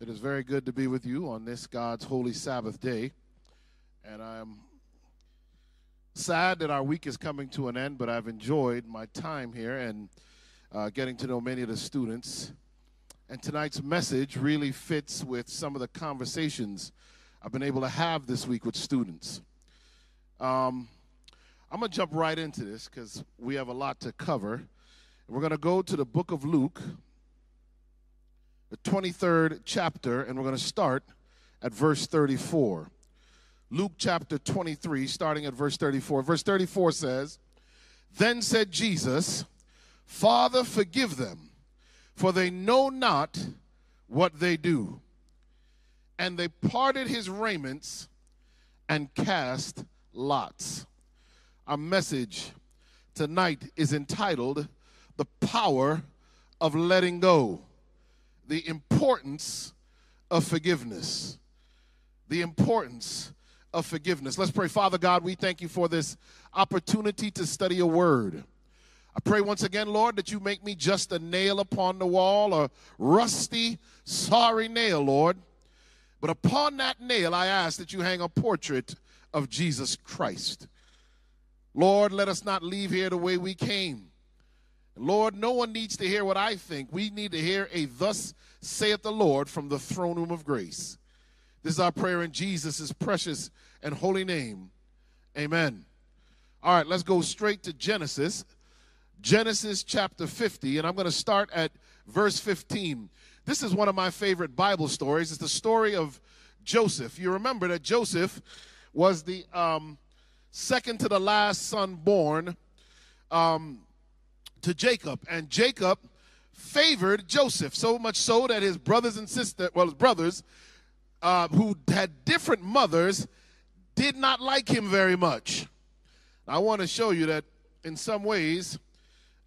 It is very good to be with you on this God's holy Sabbath day. And I'm sad that our week is coming to an end, but I've enjoyed my time here and uh, getting to know many of the students. And tonight's message really fits with some of the conversations I've been able to have this week with students. Um, I'm going to jump right into this because we have a lot to cover. We're going to go to the book of Luke, the 23rd chapter, and we're going to start at verse 34. Luke chapter 23, starting at verse 34. Verse 34 says, Then said Jesus, Father, forgive them, for they know not what they do. And they parted his raiments and cast lots. Our message tonight is entitled, The Power of Letting Go the importance of forgiveness. The importance of forgiveness. Let's pray. Father God, we thank you for this opportunity to study your word. I pray once again, Lord, that you make me just a nail upon the wall, a rusty, sorry nail, Lord. But upon that nail, I ask that you hang a portrait of Jesus Christ. Lord, let us not leave here the way we came. Lord, no one needs to hear what I think. We need to hear a thus saith the Lord from the throne room of grace. This is our prayer in Jesus' precious and holy name. Amen. All right, let's go straight to Genesis. Genesis chapter 50, and I'm going to start at verse 15. This is one of my favorite Bible stories. It's the story of Joseph. You remember that Joseph was the um, second to the last son born. Um, to Jacob, and Jacob favored Joseph so much so that his brothers and sisters, well, his brothers, uh, who had different mothers, did not like him very much. I want to show you that in some ways,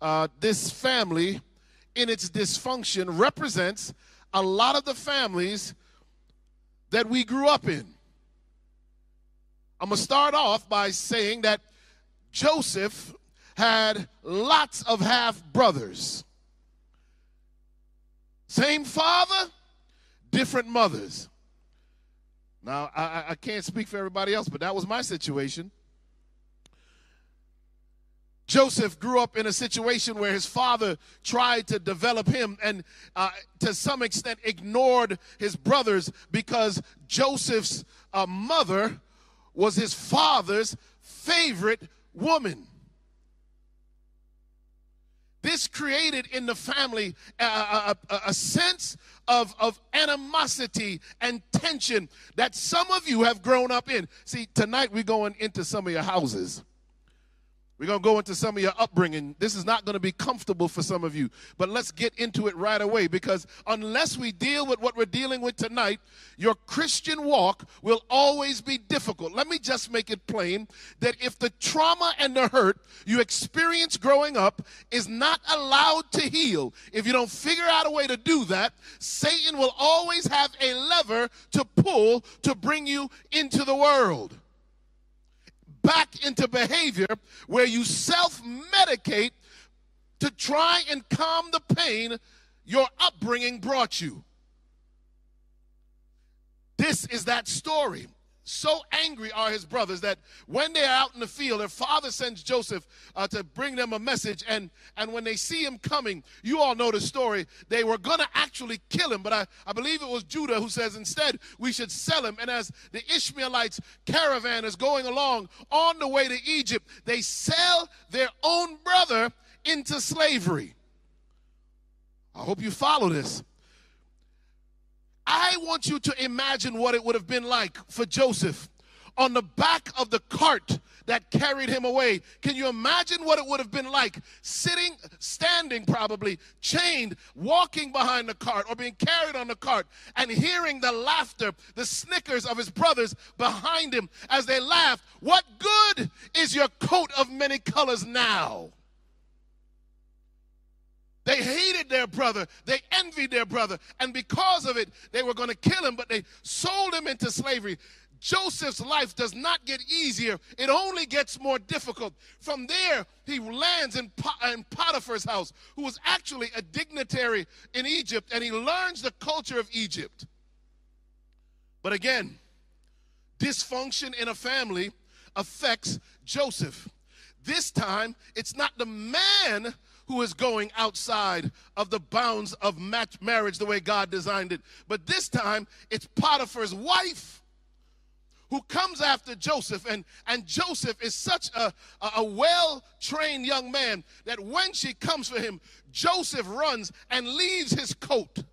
uh, this family, in its dysfunction, represents a lot of the families that we grew up in. I'm going to start off by saying that Joseph had lots of half brothers. Same father, different mothers. Now, I, I, can't speak for everybody else, but that was my situation. Joseph grew up in a situation where his father tried to develop him and uh, to some extent ignored his brothers because Joseph's uh, mother was his father's favorite woman. This created in the family a, a, a, a, sense of, of animosity and tension that some of you have grown up in. See, tonight we're going into some of your houses. We're going to go into some of your upbringing. This is not going to be comfortable for some of you, but let's get into it right away because unless we deal with what we're dealing with tonight, your Christian walk will always be difficult. Let me just make it plain that if the trauma and the hurt you experience growing up is not allowed to heal, if you don't figure out a way to do that, Satan will always have a lever to pull to bring you into the world back into behavior where you self medicate to try and calm the pain your upbringing brought you. This is that story. So angry are his brothers that when they're out in the field, their father sends Joseph uh, to bring them a message. And, and when they see him coming, you all know the story. They were going to actually kill him, but I, I believe it was Judah who says, instead, we should sell him. And as the Ishmaelites' caravan is going along on the way to Egypt, they sell their own brother into slavery. I hope you follow this. I want you to imagine what it would have been like for Joseph on the back of the cart that carried him away. Can you imagine what it would have been like sitting, standing probably, chained, walking behind the cart or being carried on the cart and hearing the laughter, the snickers of his brothers behind him as they laughed? What good is your coat of many colors now? They hated their brother. They envied their brother. And because of it, they were going to kill him, but they sold him into slavery. Joseph's life does not get easier, it only gets more difficult. From there, he lands in, Potiphar's house, who was actually a dignitary in Egypt, and he learns the culture of Egypt. But again, dysfunction in a family affects Joseph. This time, it's not the man who is going outside of the bounds of marriage the way God designed it. But this time, it's Potiphar's wife who comes after Joseph. And, and Joseph is such a, a, a well trained young man that when she comes for him, Joseph runs and leaves his coat.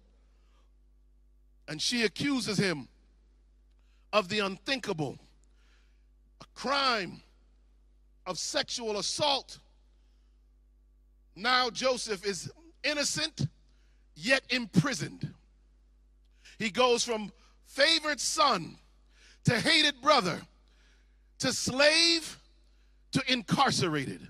And she accuses him of the unthinkable, a crime of sexual assault. Now Joseph is innocent, yet imprisoned. He goes from favored son to hated brother to slave to incarcerated.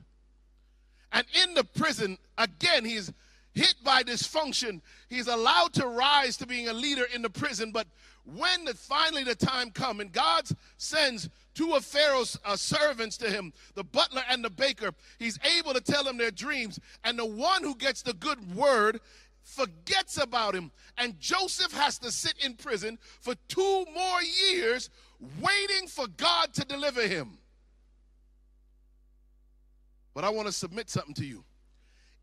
And in the prison, again, he's hit by dysfunction. He's allowed to rise to being a leader in the prison, but when the, finally the time comes and God sends two of Pharaoh's uh, servants to him, the butler and the baker, he's able to tell them their dreams. And the one who gets the good word forgets about him. And Joseph has to sit in prison for two more years waiting for God to deliver him. But I want to submit something to you.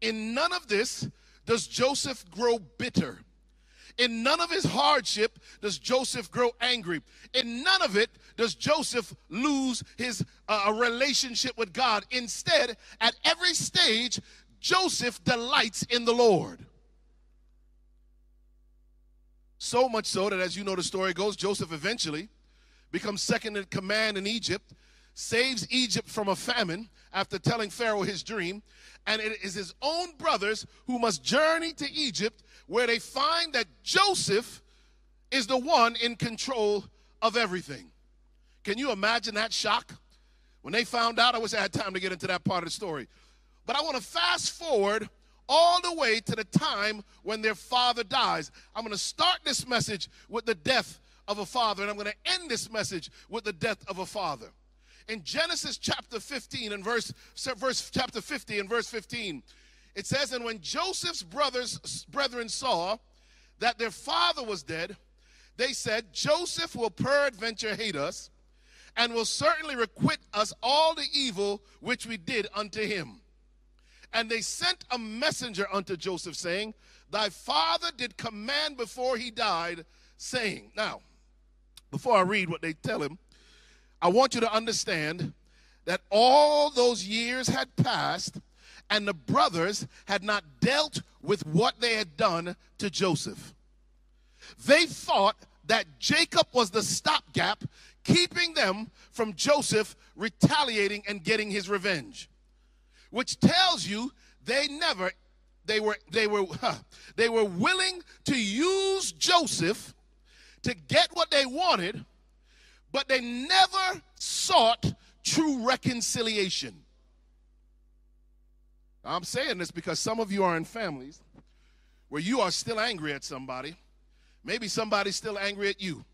In none of this does Joseph grow bitter. In none of his hardship does Joseph grow angry. In none of it does Joseph lose his uh, relationship with God. Instead, at every stage, Joseph delights in the Lord. So much so that, as you know, the story goes, Joseph eventually becomes second in command in Egypt, saves Egypt from a famine after telling Pharaoh his dream, and it is his own brothers who must journey to Egypt where they find that Joseph is the one in control of everything. Can you imagine that shock? When they found out, I wish I had time to get into that part of the story. But I want to fast forward all the way to the time when their father dies. I'm going to start this message with the death of a father, and I'm going to end this message with the death of a father. In Genesis chapter 15 and verse, verse chapter 50 and verse 15, it says, And when Joseph's brothers, brethren saw that their father was dead, they said, Joseph will peradventure hate us, and will certainly requite us all the evil which we did unto him. And they sent a messenger unto Joseph, saying, Thy father did command before he died, saying, Now, before I read what they tell him, I want you to understand that all those years had passed and the brothers had not dealt with what they had done to Joseph. They thought that Jacob was the stopgap keeping them from Joseph retaliating and getting his revenge. Which tells you they never they were they were huh, they were willing to use Joseph to get what they wanted, but they never sought true reconciliation. I'm saying this because some of you are in families where you are still angry at somebody. Maybe somebody's still angry at you.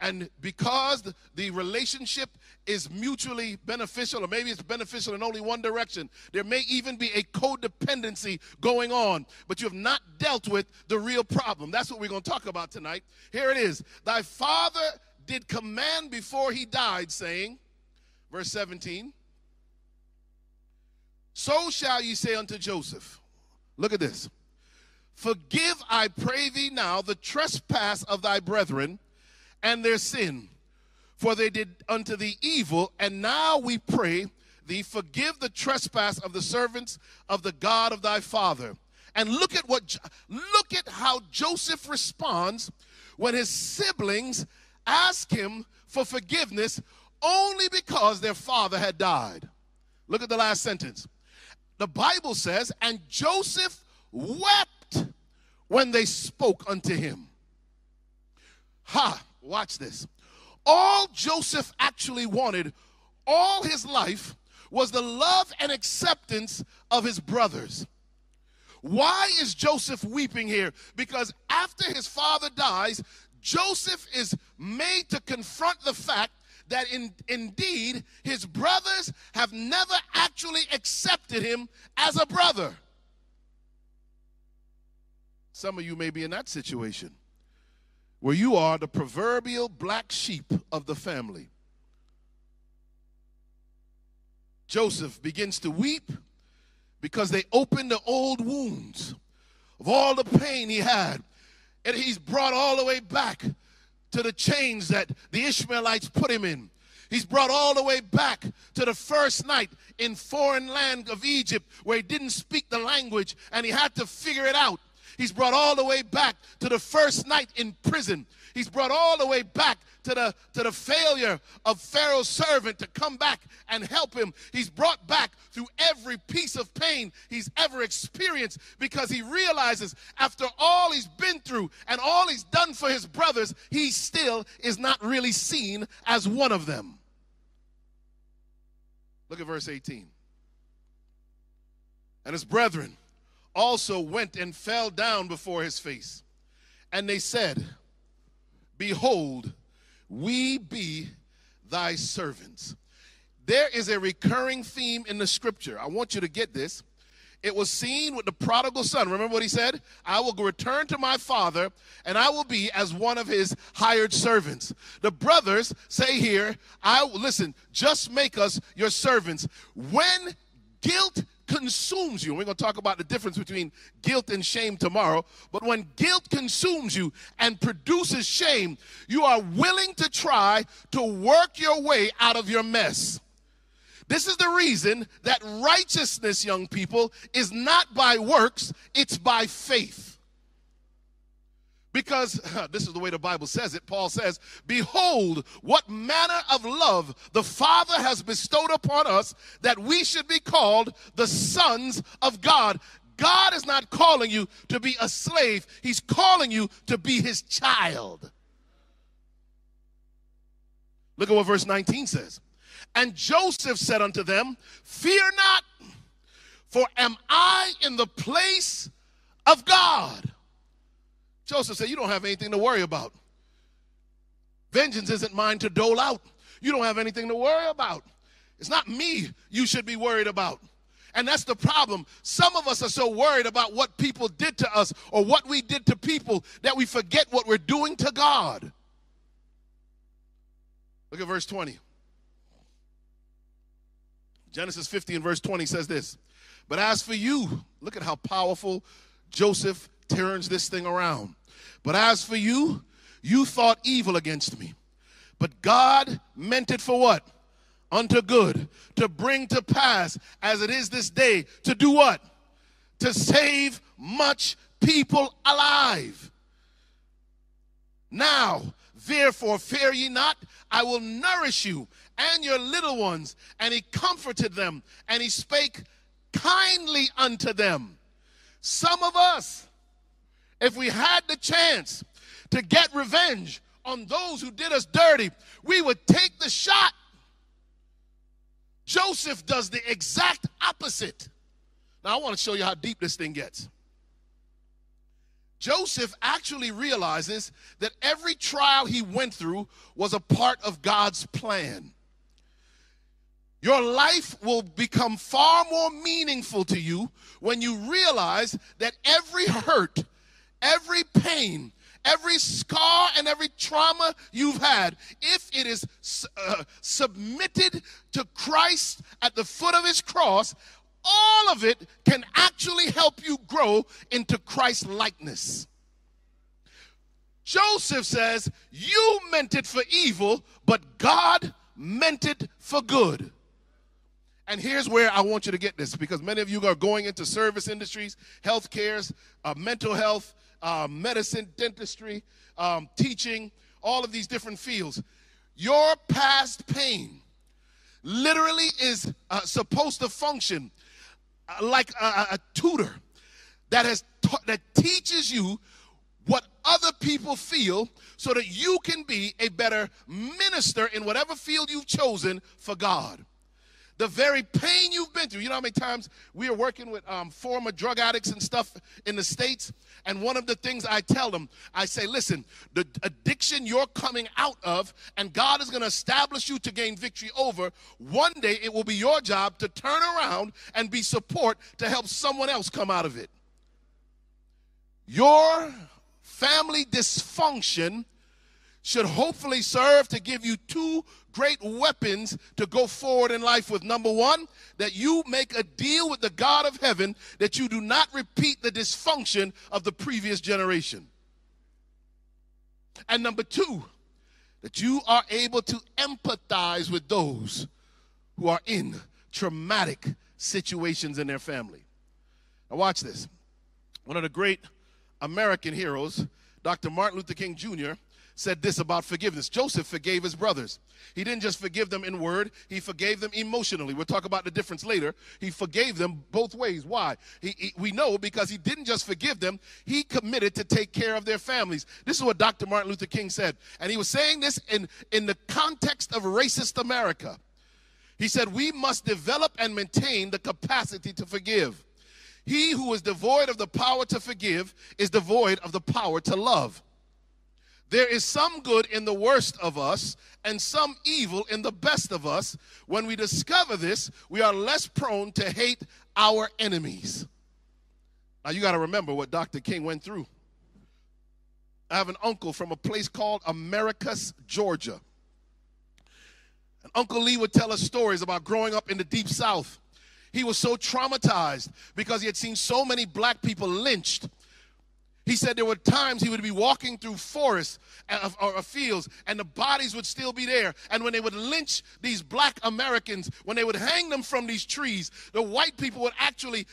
And because the, relationship is mutually beneficial, or maybe it's beneficial in only one direction, there may even be a codependency going on, but you have not dealt with the real problem. That's what we're going to talk about tonight. Here it is Thy father did command before he died, saying, verse 17, so shall ye say unto Joseph, look at this. Forgive, I pray thee now, the trespass of thy brethren and their sin, for they did unto thee evil, and now we pray thee, forgive the trespass of the servants of the God of thy father. And look at what look at how Joseph responds when his siblings ask him for forgiveness only because their father had died. Look at the last sentence the Bible says, and Joseph wept when they spoke unto him. Ha, watch this. All Joseph actually wanted all his life was the love and acceptance of his brothers. Why is Joseph weeping here? Because after his father dies, Joseph is made to confront the fact that in, indeed his brothers have never actually accepted him as a brother. Some of you may be in that situation where you are the proverbial black sheep of the family. Joseph begins to weep because they open the old wounds of all the pain he had. And he's brought all the way back to the chains that the Ishmaelites put him in. He's brought all the way back to the first night in foreign land of Egypt where he didn't speak the language and he had to figure it out. He's brought all the way back to the first night in prison. He's brought all the way back to the, to the failure of Pharaoh's servant to come back and help him. He's brought back through every piece of pain he's ever experienced because he realizes after all he's been through and all he's done for his brothers, he still is not really seen as one of them. Look at verse 18. And his brethren also went and fell down before his face. And they said, Behold, we be thy servants. There is a recurring theme in the scripture. I want you to get this. It was seen with the prodigal son. Remember what he said? I will return to my father and I will be as one of his hired servants. The brothers say here, I listen, just make us your servants. When guilt consumes you, and we're going to talk about the difference between guilt and shame tomorrow, but when guilt consumes you and produces shame, you are willing to try to work your way out of your mess. This is the reason that righteousness, young people, is not by works, it's by faith. Because this is the way the Bible says it. Paul says, Behold, what manner of love the Father has bestowed upon us that we should be called the sons of God. God is not calling you to be a slave, He's calling you to be His child. Look at what verse 19 says. And Joseph said unto them, Fear not, for am I in the place of God? Joseph said, You don't have anything to worry about. Vengeance isn't mine to dole out. You don't have anything to worry about. It's not me you should be worried about. And that's the problem. Some of us are so worried about what people did to us or what we did to people that we forget what we're doing to God. Look at verse 20. Genesis 50 and verse 20 says this But as for you, look at how powerful Joseph turns this thing around. But as for you, you thought evil against me. But God meant it for what? Unto good, to bring to pass, as it is this day, to do what? To save much people alive. Now, therefore, fear ye not, I will nourish you and your little ones. And he comforted them, and he spake kindly unto them. Some of us, if we had the chance to get revenge on those who did us dirty, we would take the shot. Joseph does the exact opposite. Now, I want to show you how deep this thing gets. Joseph actually realizes that every trial he went through was a part of God's plan. Your life will become far more meaningful to you when you realize that every hurt every pain, every scar, and every trauma you've had, if it is uh, submitted to Christ at the foot of his cross, all of it can actually help you grow into Christ likeness. Joseph says, You meant it for evil, but God meant it for good. And here's where I want you to get this because many of you are going into service industries, health cares, uh, mental health, uh, medicine, dentistry, um, teaching, all of these different fields. Your past pain literally is uh, supposed to function uh, like a, a, tutor that has ta- that teaches you what other people feel so that you can be a better minister in whatever field you've chosen for God the very pain you've been through. You know how many times we are working with um, former drug addicts and stuff in the States? And one of the things I tell them, I say, listen, the addiction you're coming out of, and God is going to establish you to gain victory over, one day it will be your job to turn around and be support to help someone else come out of it. Your family dysfunction should hopefully serve to give you two great weapons to go forward in life with. Number one, that you make a deal with the God of heaven that you do not repeat the dysfunction of the previous generation. And number two, that you are able to empathize with those who are in traumatic situations in their family. Now, watch this. One of the great American heroes, Dr. Martin Luther King Jr., said this about forgiveness. Joseph forgave his brothers. He didn't just forgive them in word, he forgave them emotionally. We'll talk about the difference later. He forgave them both ways. Why? He, he, we know because he didn't just forgive them, he committed to take care of their families. This is what Dr. Martin Luther King said. And he was saying this in, in the context of racist America. He said, We must develop and maintain the capacity to forgive. He who is devoid of the power to forgive is devoid of the power to love. There is some good in the worst of us and some evil in the best of us. When we discover this, we are less prone to hate our enemies. Now, you got to remember what Dr. King went through. I have an uncle from a place called Americus, Georgia. And Uncle Lee would tell us stories about growing up in the deep south. He was so traumatized because he had seen so many black people lynched he said there were times he would be walking through forests or fields and the bodies would still be there. And when they would lynch these black Americans, when they would hang them from these trees, the white people would actually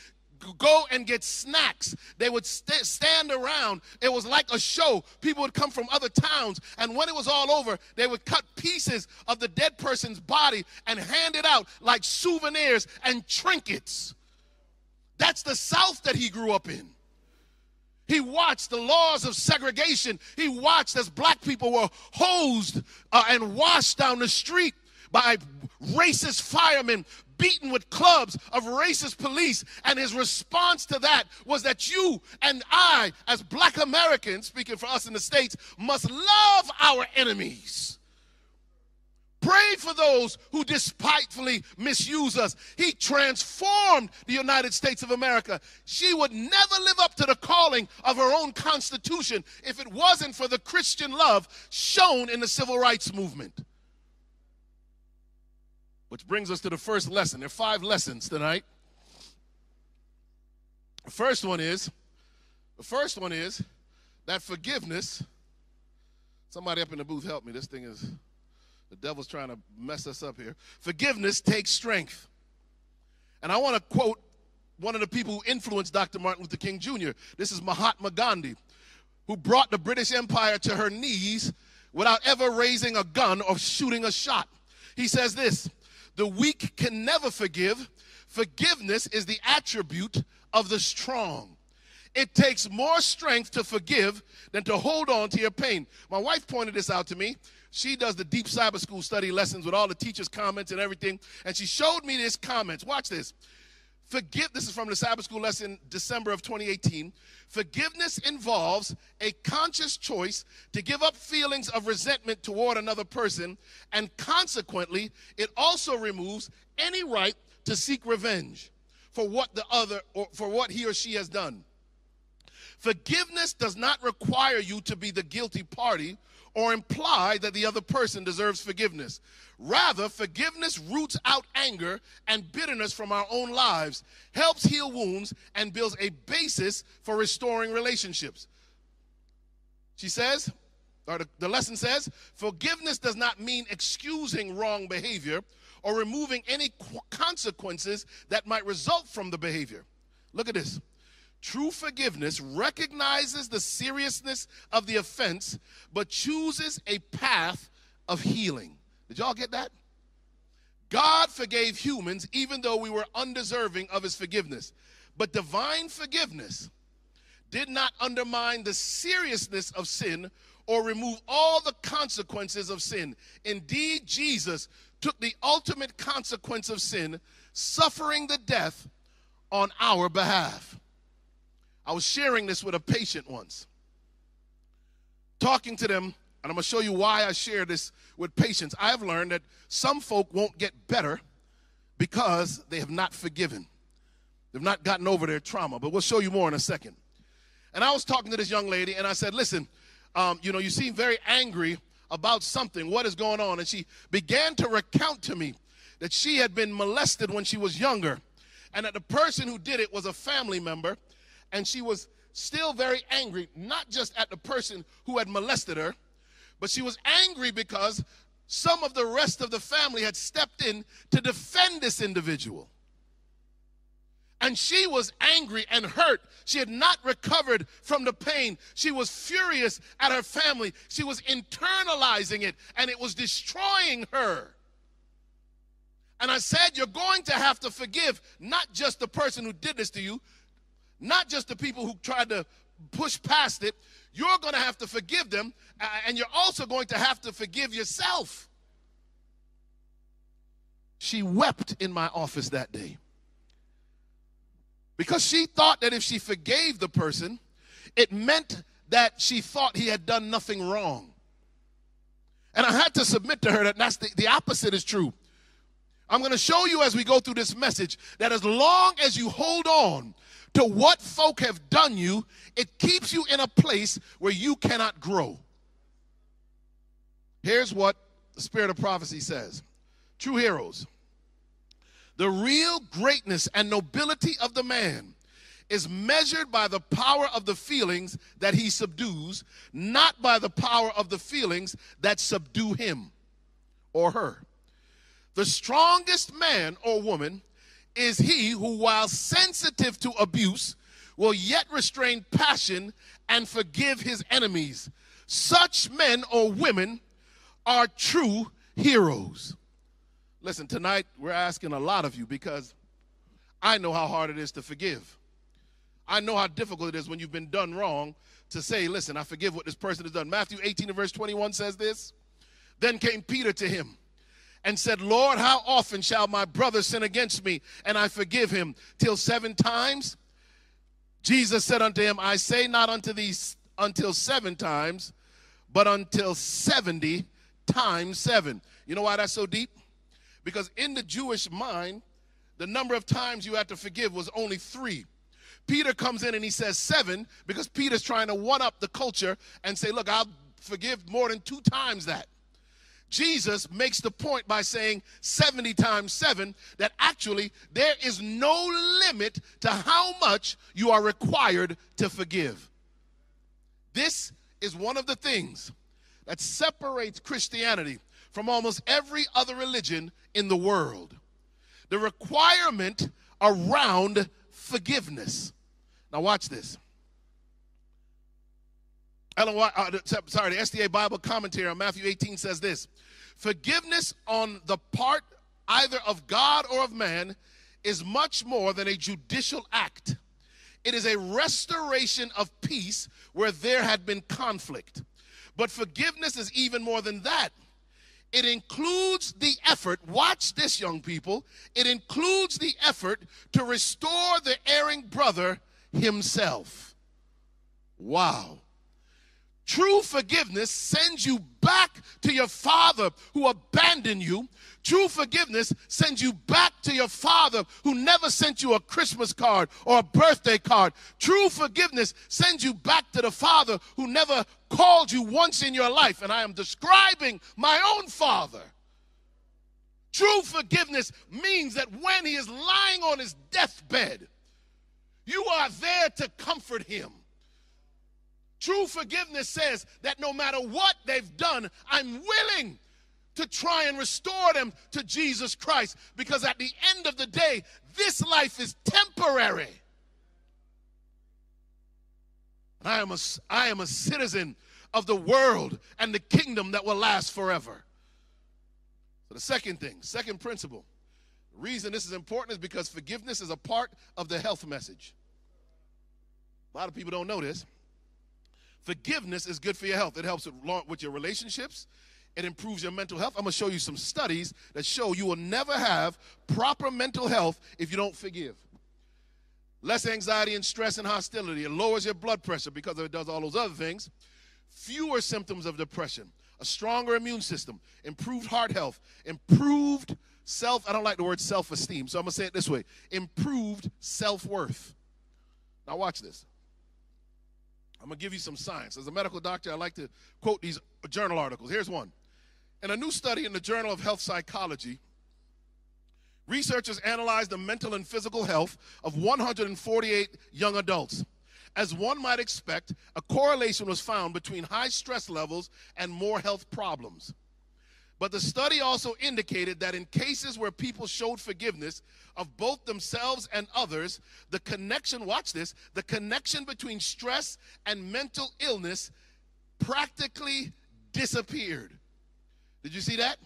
go and get snacks. They would st- stand around. It was like a show. People would come from other towns. And when it was all over, they would cut pieces of the dead person's body and hand it out like souvenirs and trinkets. That's the South that he grew up in. He watched the laws of segregation. He watched as black people were hosed uh, and washed down the street by racist firemen beaten with clubs of racist police. And his response to that was that you and I, as black Americans, speaking for us in the States, must love our enemies. Pray for those who despitefully misuse us. He transformed the United States of America. She would never live up to the calling of her own Constitution if it wasn't for the Christian love shown in the civil rights movement. Which brings us to the first lesson. There are five lessons tonight. The first one is the first one is that forgiveness. Somebody up in the booth help me. This thing is the devil's trying to mess us up here. Forgiveness takes strength. And I want to quote one of the people who influenced Dr. Martin Luther King Jr. This is Mahatma Gandhi, who brought the British Empire to her knees without ever raising a gun or shooting a shot. He says this The weak can never forgive. Forgiveness is the attribute of the strong. It takes more strength to forgive than to hold on to your pain. My wife pointed this out to me. She does the deep Sabbath school study lessons with all the teachers' comments and everything. And she showed me this comments. Watch this. Forgive, this is from the Sabbath school lesson, December of 2018. Forgiveness involves a conscious choice to give up feelings of resentment toward another person, and consequently, it also removes any right to seek revenge for what the other or for what he or she has done. Forgiveness does not require you to be the guilty party or imply that the other person deserves forgiveness. Rather, forgiveness roots out anger and bitterness from our own lives, helps heal wounds, and builds a basis for restoring relationships. She says, or the, the lesson says, forgiveness does not mean excusing wrong behavior or removing any consequences that might result from the behavior. Look at this. True forgiveness recognizes the seriousness of the offense, but chooses a path of healing. Did y'all get that? God forgave humans even though we were undeserving of his forgiveness. But divine forgiveness did not undermine the seriousness of sin or remove all the consequences of sin. Indeed, Jesus took the ultimate consequence of sin, suffering the death on our behalf. I was sharing this with a patient once, talking to them, and I'm gonna show you why I share this with patients. I have learned that some folk won't get better because they have not forgiven. They've not gotten over their trauma, but we'll show you more in a second. And I was talking to this young lady, and I said, Listen, um, you know, you seem very angry about something. What is going on? And she began to recount to me that she had been molested when she was younger, and that the person who did it was a family member, and she was still very angry, not just at the person who had molested her, but she was angry because some of the rest of the family had stepped in to defend this individual. And she was angry and hurt. She had not recovered from the pain. She was furious at her family. She was internalizing it, and it was destroying her. And I said, You're going to have to forgive not just the person who did this to you, not just the people who tried to push past it. You're going to have to forgive them, and you're also going to have to forgive yourself. She wept in my office that day because she thought that if she forgave the person, it meant that she thought he had done nothing wrong. And I had to submit to her that that's the, the opposite is true. I'm going to show you as we go through this message that as long as you hold on to what folk have done you, it keeps you in a place where you cannot grow. Here's what the spirit of prophecy says True heroes the real greatness and nobility of the man is measured by the power of the feelings that he subdues, not by the power of the feelings that subdue him or her. The strongest man or woman is he who, while sensitive to abuse, will yet restrain passion and forgive his enemies. Such men or women are true heroes. Listen, tonight we're asking a lot of you because I know how hard it is to forgive. I know how difficult it is when you've been done wrong to say, listen, I forgive what this person has done. Matthew 18 and verse 21 says this. Then came Peter to him and said, Lord, how often shall my brother sin against me and I forgive him? Till seven times? Jesus said unto him, I say not unto thee until seven times, but until 70 times seven. You know why that's so deep? Because in the Jewish mind, the number of times you had to forgive was only three. Peter comes in and he says seven because Peter's trying to one up the culture and say, Look, I'll forgive more than two times that. Jesus makes the point by saying 70 times 7 that actually there is no limit to how much you are required to forgive. This is one of the things that separates Christianity from almost every other religion in the world. The requirement around forgiveness. Now, watch this. Ellen uh, sorry, the SDA Bible commentary on Matthew 18 says this Forgiveness on the part either of God or of man is much more than a judicial act. It is a restoration of peace where there had been conflict. But forgiveness is even more than that. It includes the effort, watch this, young people, it includes the effort to restore the erring brother himself. Wow. True forgiveness sends you back to your father who abandoned you. True forgiveness sends you back to your father who never sent you a Christmas card or a birthday card. True forgiveness sends you back to the father who never called you once in your life. And I am describing my own father. True forgiveness means that when he is lying on his deathbed, you are there to comfort him. True forgiveness says that no matter what they've done, I'm willing to try and restore them to Jesus Christ because at the end of the day, this life is temporary. I am a, I am a citizen of the world and the kingdom that will last forever. So, the second thing, second principle, the reason this is important is because forgiveness is a part of the health message. A lot of people don't know this. Forgiveness is good for your health. It helps with your relationships. It improves your mental health. I'm going to show you some studies that show you will never have proper mental health if you don't forgive. Less anxiety and stress and hostility. It lowers your blood pressure because it does all those other things. Fewer symptoms of depression. A stronger immune system. Improved heart health. Improved self, I don't like the word self esteem, so I'm going to say it this way improved self worth. Now, watch this. I'm going to give you some science. As a medical doctor, I like to quote these journal articles. Here's one. In a new study in the Journal of Health Psychology, researchers analyzed the mental and physical health of 148 young adults. As one might expect, a correlation was found between high stress levels and more health problems. But the study also indicated that in cases where people showed forgiveness of both themselves and others, the connection, watch this, the connection between stress and mental illness practically disappeared. Did you see that?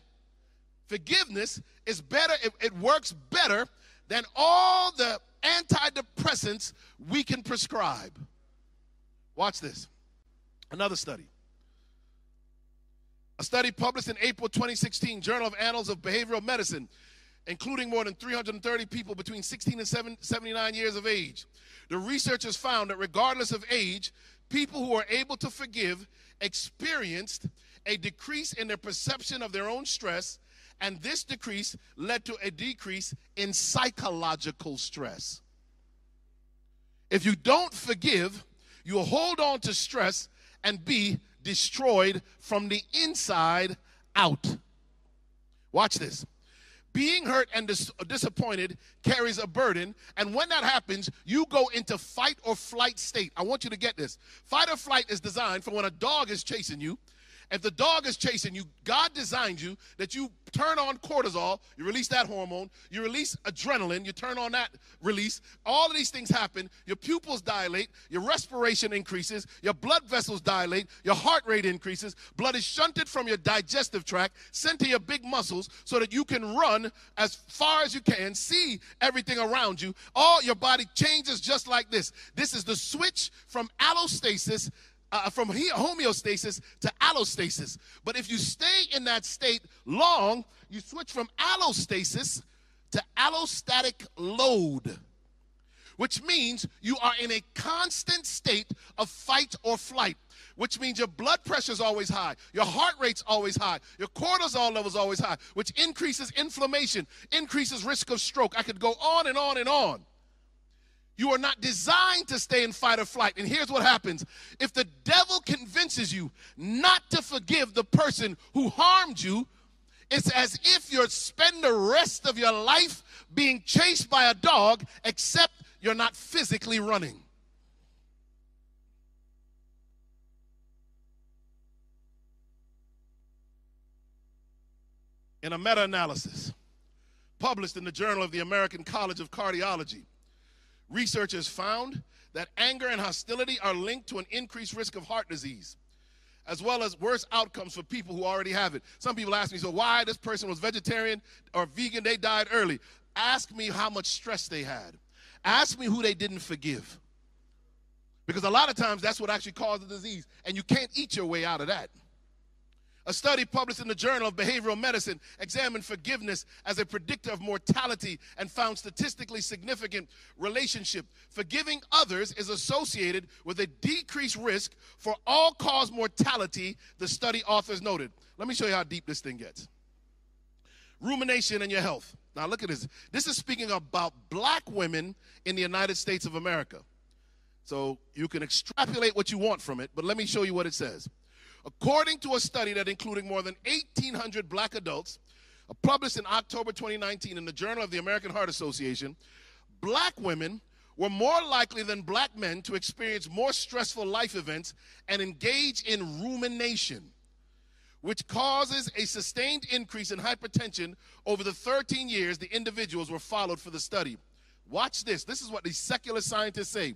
Forgiveness is better, it, it works better than all the antidepressants we can prescribe. Watch this. Another study. A study published in April 2016, Journal of Annals of Behavioral Medicine, including more than 330 people between 16 and 79 years of age. The researchers found that regardless of age, people who are able to forgive experienced a decrease in their perception of their own stress, and this decrease led to a decrease in psychological stress. If you don't forgive, you hold on to stress and be destroyed from the inside out. Watch this. Being hurt and dis- disappointed carries a burden, and when that happens, you go into fight or flight state. I want you to get this. Fight or flight is designed for when a dog is chasing you if the dog is chasing you, God designed you that you turn on cortisol, you release that hormone, you release adrenaline, you turn on that release. All of these things happen. Your pupils dilate, your respiration increases, your blood vessels dilate, your heart rate increases. Blood is shunted from your digestive tract, sent to your big muscles so that you can run as far as you can, see everything around you. All your body changes just like this. This is the switch from allostasis uh, from homeostasis to allostasis. But if you stay in that state long, you switch from allostasis to allostatic load, which means you are in a constant state of fight or flight. Which means your blood pressure is always high, your heart rate's always high, your cortisol level's always high, which increases inflammation, increases risk of stroke. I could go on and on and on. You are not designed to stay in fight or flight. And here's what happens if the devil convinces you not to forgive the person who harmed you, it's as if you're spend the rest of your life being chased by a dog, except you're not physically running. In a meta analysis published in the Journal of the American College of Cardiology, Researchers found that anger and hostility are linked to an increased risk of heart disease, as well as worse outcomes for people who already have it. Some people ask me, so why this person was vegetarian or vegan, they died early. Ask me how much stress they had. Ask me who they didn't forgive. Because a lot of times that's what actually caused the disease, and you can't eat your way out of that. A study published in the Journal of Behavioral Medicine examined forgiveness as a predictor of mortality and found statistically significant relationship. Forgiving others is associated with a decreased risk for all cause mortality, the study authors noted. Let me show you how deep this thing gets. Rumination and your health. Now look at this. This is speaking about black women in the United States of America. So you can extrapolate what you want from it, but let me show you what it says. According to a study that included more than 1,800 black adults, uh, published in October 2019 in the Journal of the American Heart Association, black women were more likely than black men to experience more stressful life events and engage in rumination, which causes a sustained increase in hypertension over the 13 years the individuals were followed for the study. Watch this. This is what these secular scientists say.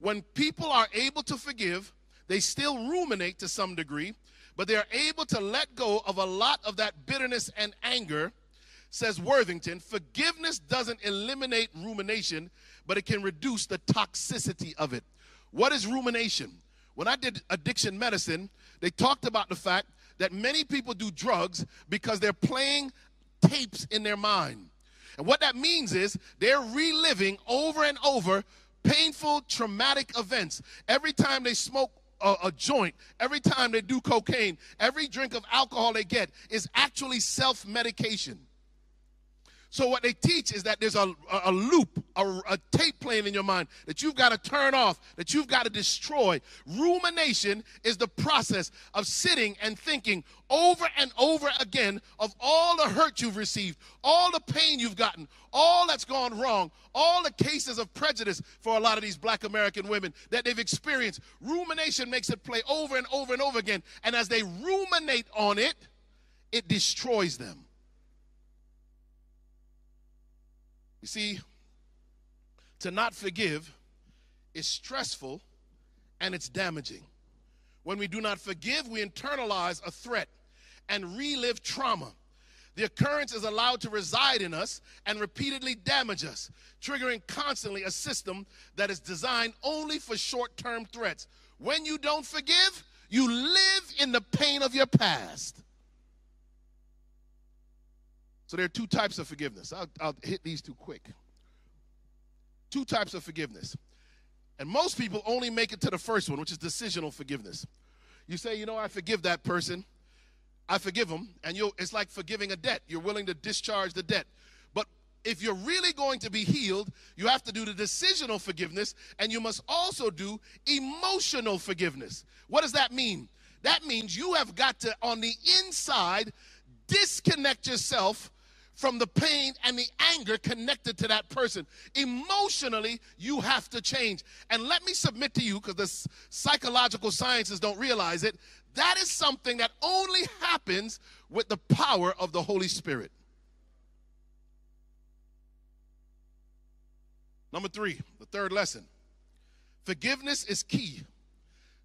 When people are able to forgive, they still ruminate to some degree, but they are able to let go of a lot of that bitterness and anger. Says Worthington, forgiveness doesn't eliminate rumination, but it can reduce the toxicity of it. What is rumination? When I did addiction medicine, they talked about the fact that many people do drugs because they're playing tapes in their mind. And what that means is they're reliving over and over painful, traumatic events. Every time they smoke a, a joint, every time they do cocaine, every drink of alcohol they get is actually self medication. So what they teach is that there's a, a, loop, a, a tape playing in your mind that you've got to turn off, that you've got to destroy. Rumination is the process of sitting and thinking over and over again of all the hurt you've received, all the pain you've gotten, all that's gone wrong, all the cases of prejudice for a lot of these black American women that they've experienced. Rumination makes it play over and over and over again. And as they ruminate on it, it destroys them. You see, to not forgive is stressful and it's damaging. When we do not forgive, we internalize a threat and relive trauma. The occurrence is allowed to reside in us and repeatedly damage us, triggering constantly a system that is designed only for short term threats. When you don't forgive, you live in the pain of your past. So there are two types of forgiveness. I'll, I'll hit these two quick. Two types of forgiveness. And most people only make it to the first one, which is decisional forgiveness. You say, you know, I forgive that person. I forgive them, and you it's like forgiving a debt. You're willing to discharge the debt. But if you're really going to be healed, you have to do the decisional forgiveness, and you must also do emotional forgiveness. What does that mean? That means you have got to, on the inside, disconnect yourself from the pain and the anger connected to that person. Emotionally, you have to change. And let me submit to you, because the psychological sciences don't realize it, that is something that only happens with the power of the Holy Spirit. Number three, the third lesson forgiveness is key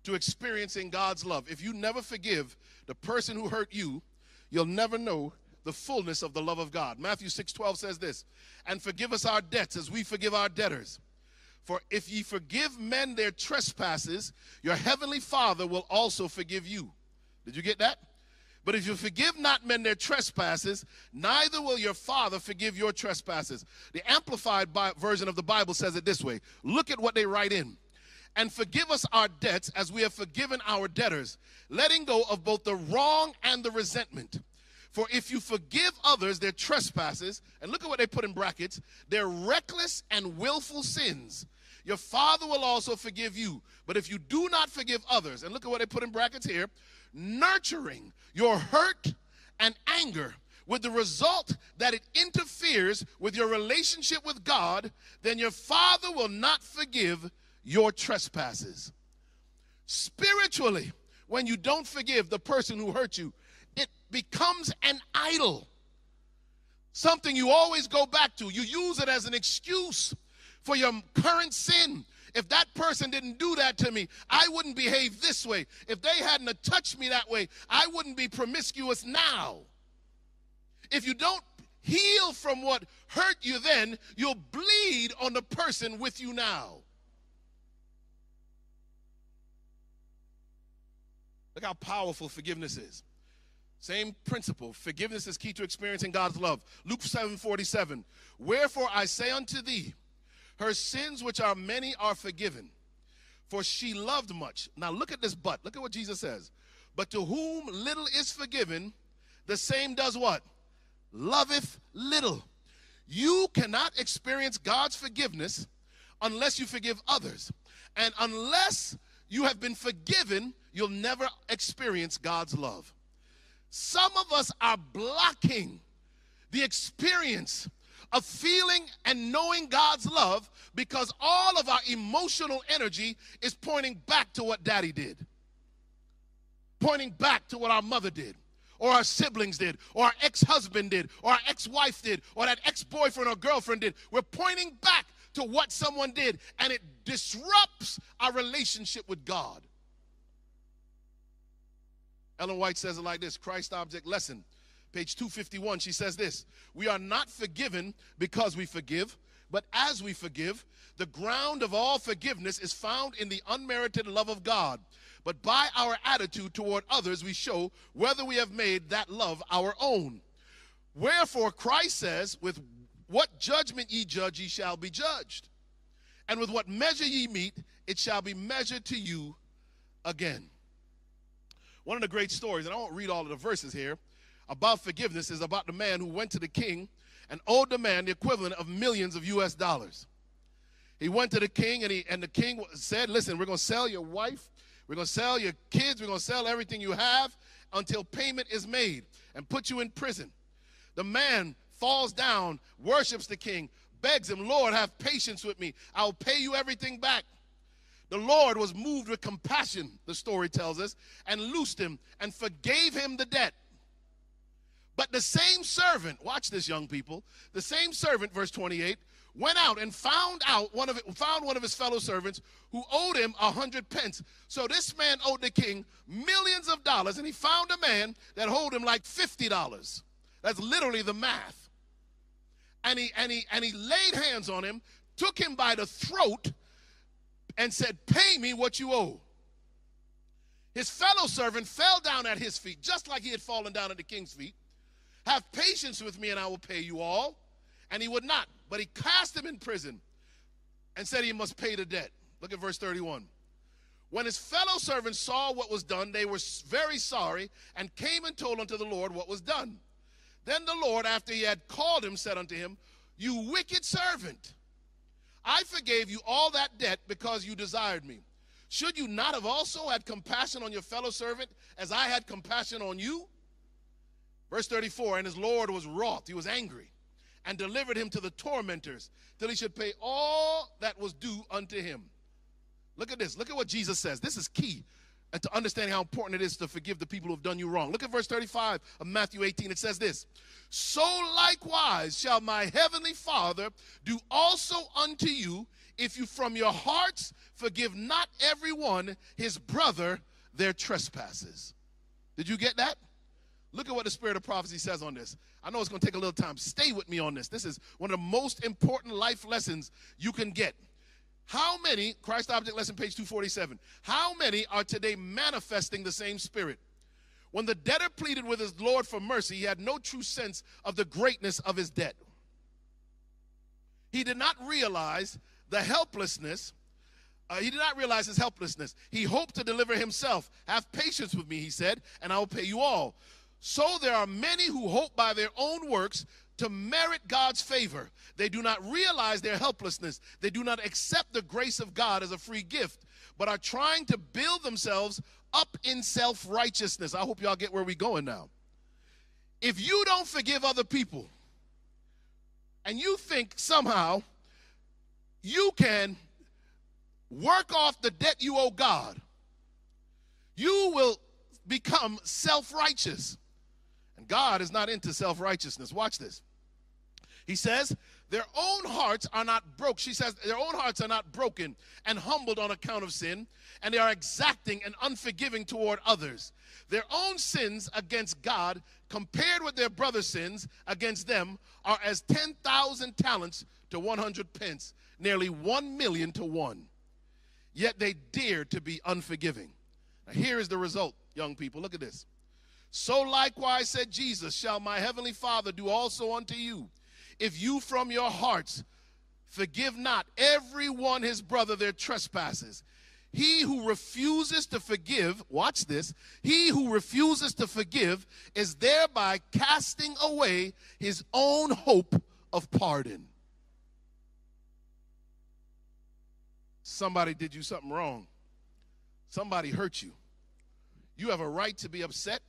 to experiencing God's love. If you never forgive the person who hurt you, you'll never know the fullness of the love of God. Matthew 6 12 says this, and forgive us our debts as we forgive our debtors. For if ye forgive men their trespasses, your heavenly Father will also forgive you. Did you get that? But if you forgive not men their trespasses, neither will your Father forgive your trespasses. The Amplified version of the Bible says it this way Look at what they write in. And forgive us our debts as we have forgiven our debtors, letting go of both the wrong and the resentment. For if you forgive others their trespasses, and look at what they put in brackets, their reckless and willful sins, your Father will also forgive you. But if you do not forgive others, and look at what they put in brackets here, nurturing your hurt and anger with the result that it interferes with your relationship with God, then your Father will not forgive your trespasses. Spiritually, when you don't forgive the person who hurt you, becomes an idol. Something you always go back to. You use it as an excuse for your current sin. If that person didn't do that to me, I wouldn't behave this way. If they hadn't touched me that way, I wouldn't be promiscuous now. If you don't heal from what hurt you then, you'll bleed on the person with you now. Look how powerful forgiveness is. Same principle. Forgiveness is key to experiencing God's love. Luke 7 47. Wherefore I say unto thee, her sins, which are many, are forgiven, for she loved much. Now look at this but. Look at what Jesus says. But to whom little is forgiven, the same does what? Loveth little. You cannot experience God's forgiveness unless you forgive others. And unless you have been forgiven, you'll never experience God's love. Some of us are blocking the experience of feeling and knowing God's love because all of our emotional energy is pointing back to what daddy did, pointing back to what our mother did, or our siblings did, or our ex husband did, or our ex wife did, or that ex boyfriend or girlfriend did. We're pointing back to what someone did, and it disrupts our relationship with God. Ellen White says it like this Christ Object Lesson, page 251. She says this We are not forgiven because we forgive, but as we forgive. The ground of all forgiveness is found in the unmerited love of God. But by our attitude toward others, we show whether we have made that love our own. Wherefore, Christ says, With what judgment ye judge, ye shall be judged. And with what measure ye meet, it shall be measured to you again. One of the great stories, and I won't read all of the verses here, about forgiveness is about the man who went to the king and owed the man the equivalent of millions of US dollars. He went to the king and he and the king said, "Listen, we're going to sell your wife, we're going to sell your kids, we're going to sell everything you have until payment is made and put you in prison." The man falls down, worships the king, begs him, "Lord, have patience with me. I'll pay you everything back." The Lord was moved with compassion, the story tells us, and loosed him and forgave him the debt. But the same servant, watch this, young people, the same servant, verse 28, went out and found out one of found one of his fellow servants who owed him a hundred pence. So this man owed the king millions of dollars, and he found a man that owed him like fifty dollars. That's literally the math. And he and he and he laid hands on him, took him by the throat, and said, "Pay me what you owe." His fellow servant fell down at his feet, just like he had fallen down at the king's feet. Have patience with me, and I will pay you all. And he would not, but he cast him in prison and said he must pay the debt. Look at verse 31. When his fellow servants saw what was done, they were very sorry and came and told unto the Lord what was done. Then the Lord, after he had called him, said unto him, You wicked servant, I forgave you all that debt because you desired me. Should you not have also had compassion on your fellow servant as I had compassion on you? Verse 34 And his Lord was wroth, he was angry and delivered him to the tormentors till he should pay all that was due unto him. Look at this. Look at what Jesus says. This is key and to understand how important it is to forgive the people who have done you wrong. Look at verse 35 of Matthew 18. It says this So likewise shall my heavenly Father do also unto you if you from your hearts forgive not everyone his brother their trespasses. Did you get that? Look at what the spirit of prophecy says on this. I know it's going to take a little time. Stay with me on this. This is one of the most important life lessons you can get. How many, Christ Object Lesson, page 247, how many are today manifesting the same spirit? When the debtor pleaded with his Lord for mercy, he had no true sense of the greatness of his debt. He did not realize the helplessness. Uh, he did not realize his helplessness. He hoped to deliver himself. Have patience with me, he said, and I will pay you all. So there are many who hope by their own works to merit God's favor. They do not realize their helplessness. They do not accept the grace of God as a free gift, but are trying to build themselves up in self righteousness. I hope y'all get where we're going now. If you don't forgive other people and you think somehow you can work off the debt you owe God, you will become self righteous. And God is not into self righteousness. Watch this. He says, Their own hearts are not broke. She says, Their own hearts are not broken and humbled on account of sin, and they are exacting and unforgiving toward others. Their own sins against God, compared with their brother's sins against them, are as 10,000 talents to 100 pence, nearly 1 million to 1. Yet they dare to be unforgiving. Now, here is the result, young people. Look at this. So likewise said Jesus, shall my heavenly Father do also unto you, if you from your hearts forgive not every one his brother their trespasses. He who refuses to forgive, watch this, he who refuses to forgive is thereby casting away his own hope of pardon. Somebody did you something wrong. Somebody hurt you. You have a right to be upset.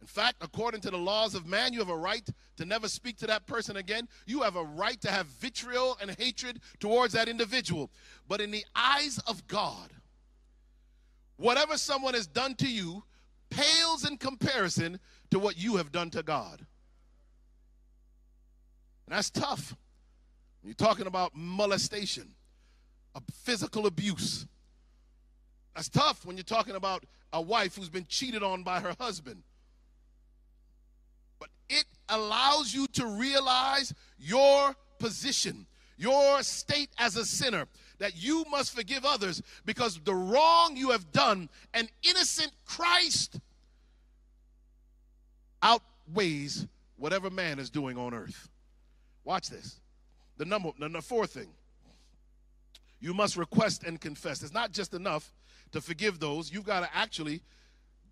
In fact, according to the laws of man, you have a right to never speak to that person again. You have a right to have vitriol and hatred towards that individual. But in the eyes of God, whatever someone has done to you pales in comparison to what you have done to God. And that's tough. You're talking about molestation, a physical abuse. That's tough when you're talking about a wife who's been cheated on by her husband it allows you to realize your position, your state as a sinner, that you must forgive others because the wrong you have done, an innocent Christ outweighs whatever man is doing on earth. Watch this. The number, the fourth thing. You must request and confess. It's not just enough to forgive those. You've got to actually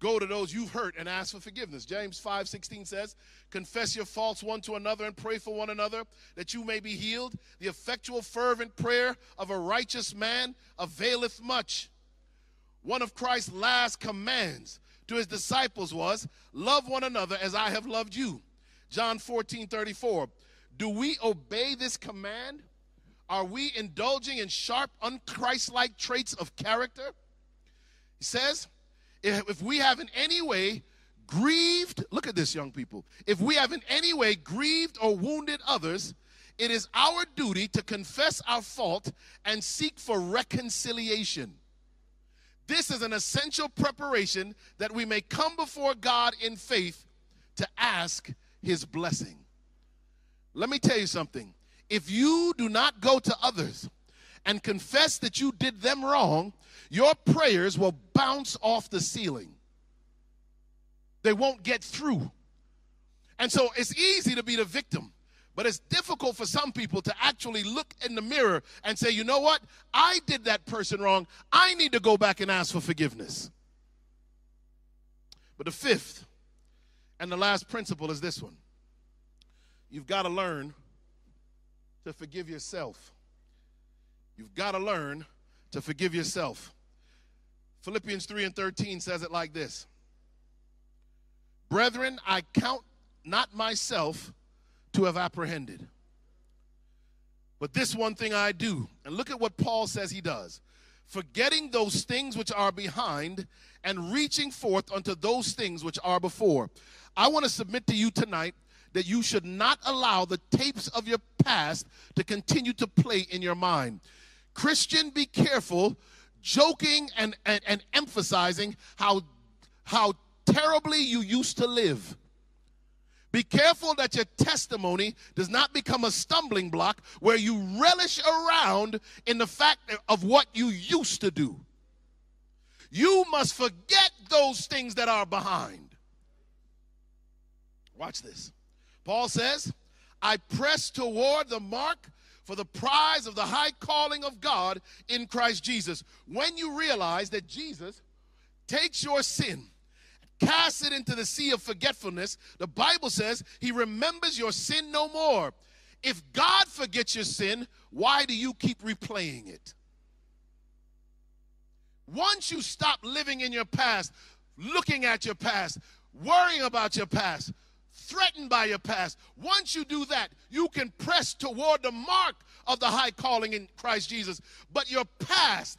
go to those you've hurt and ask for forgiveness. James 5 16 says, Confess your faults one to another and pray for one another that you may be healed. The effectual, fervent prayer of a righteous man availeth much. One of Christ's last commands to his disciples was, Love one another as I have loved you. John 14 34. Do we obey this command? Are we indulging in sharp, unchristlike traits of character? He says, if we have in any way grieved, look at this, young people. If we have in any way grieved or wounded others, it is our duty to confess our fault and seek for reconciliation. This is an essential preparation that we may come before God in faith to ask his blessing. Let me tell you something. If you do not go to others and confess that you did them wrong, your prayers will bounce off the ceiling. They won't get through. And so it's easy to be the victim, but it's difficult for some people to actually look in the mirror and say, you know what? I did that person wrong. I need to go back and ask for forgiveness. But the fifth and the last principle is this one you've got to learn to forgive yourself. You've got to learn to forgive yourself. Philippians 3 and 13 says it like this Brethren, I count not myself to have apprehended. But this one thing I do, and look at what Paul says he does forgetting those things which are behind and reaching forth unto those things which are before. I want to submit to you tonight that you should not allow the tapes of your past to continue to play in your mind. Christian, be careful joking and, and, and emphasizing how, how terribly you used to live. Be careful that your testimony does not become a stumbling block where you relish around in the fact of what you used to do. You must forget those things that are behind. Watch this. Paul says, I press toward the mark for the prize of the high calling of God in Christ Jesus. When you realize that Jesus takes your sin, casts it into the sea of forgetfulness, the Bible says he remembers your sin no more. If God forgets your sin, why do you keep replaying it? Once you stop living in your past, looking at your past, worrying about your past, threatened by your past. Once you do that, you can press toward the mark of the high calling in Christ Jesus. But your past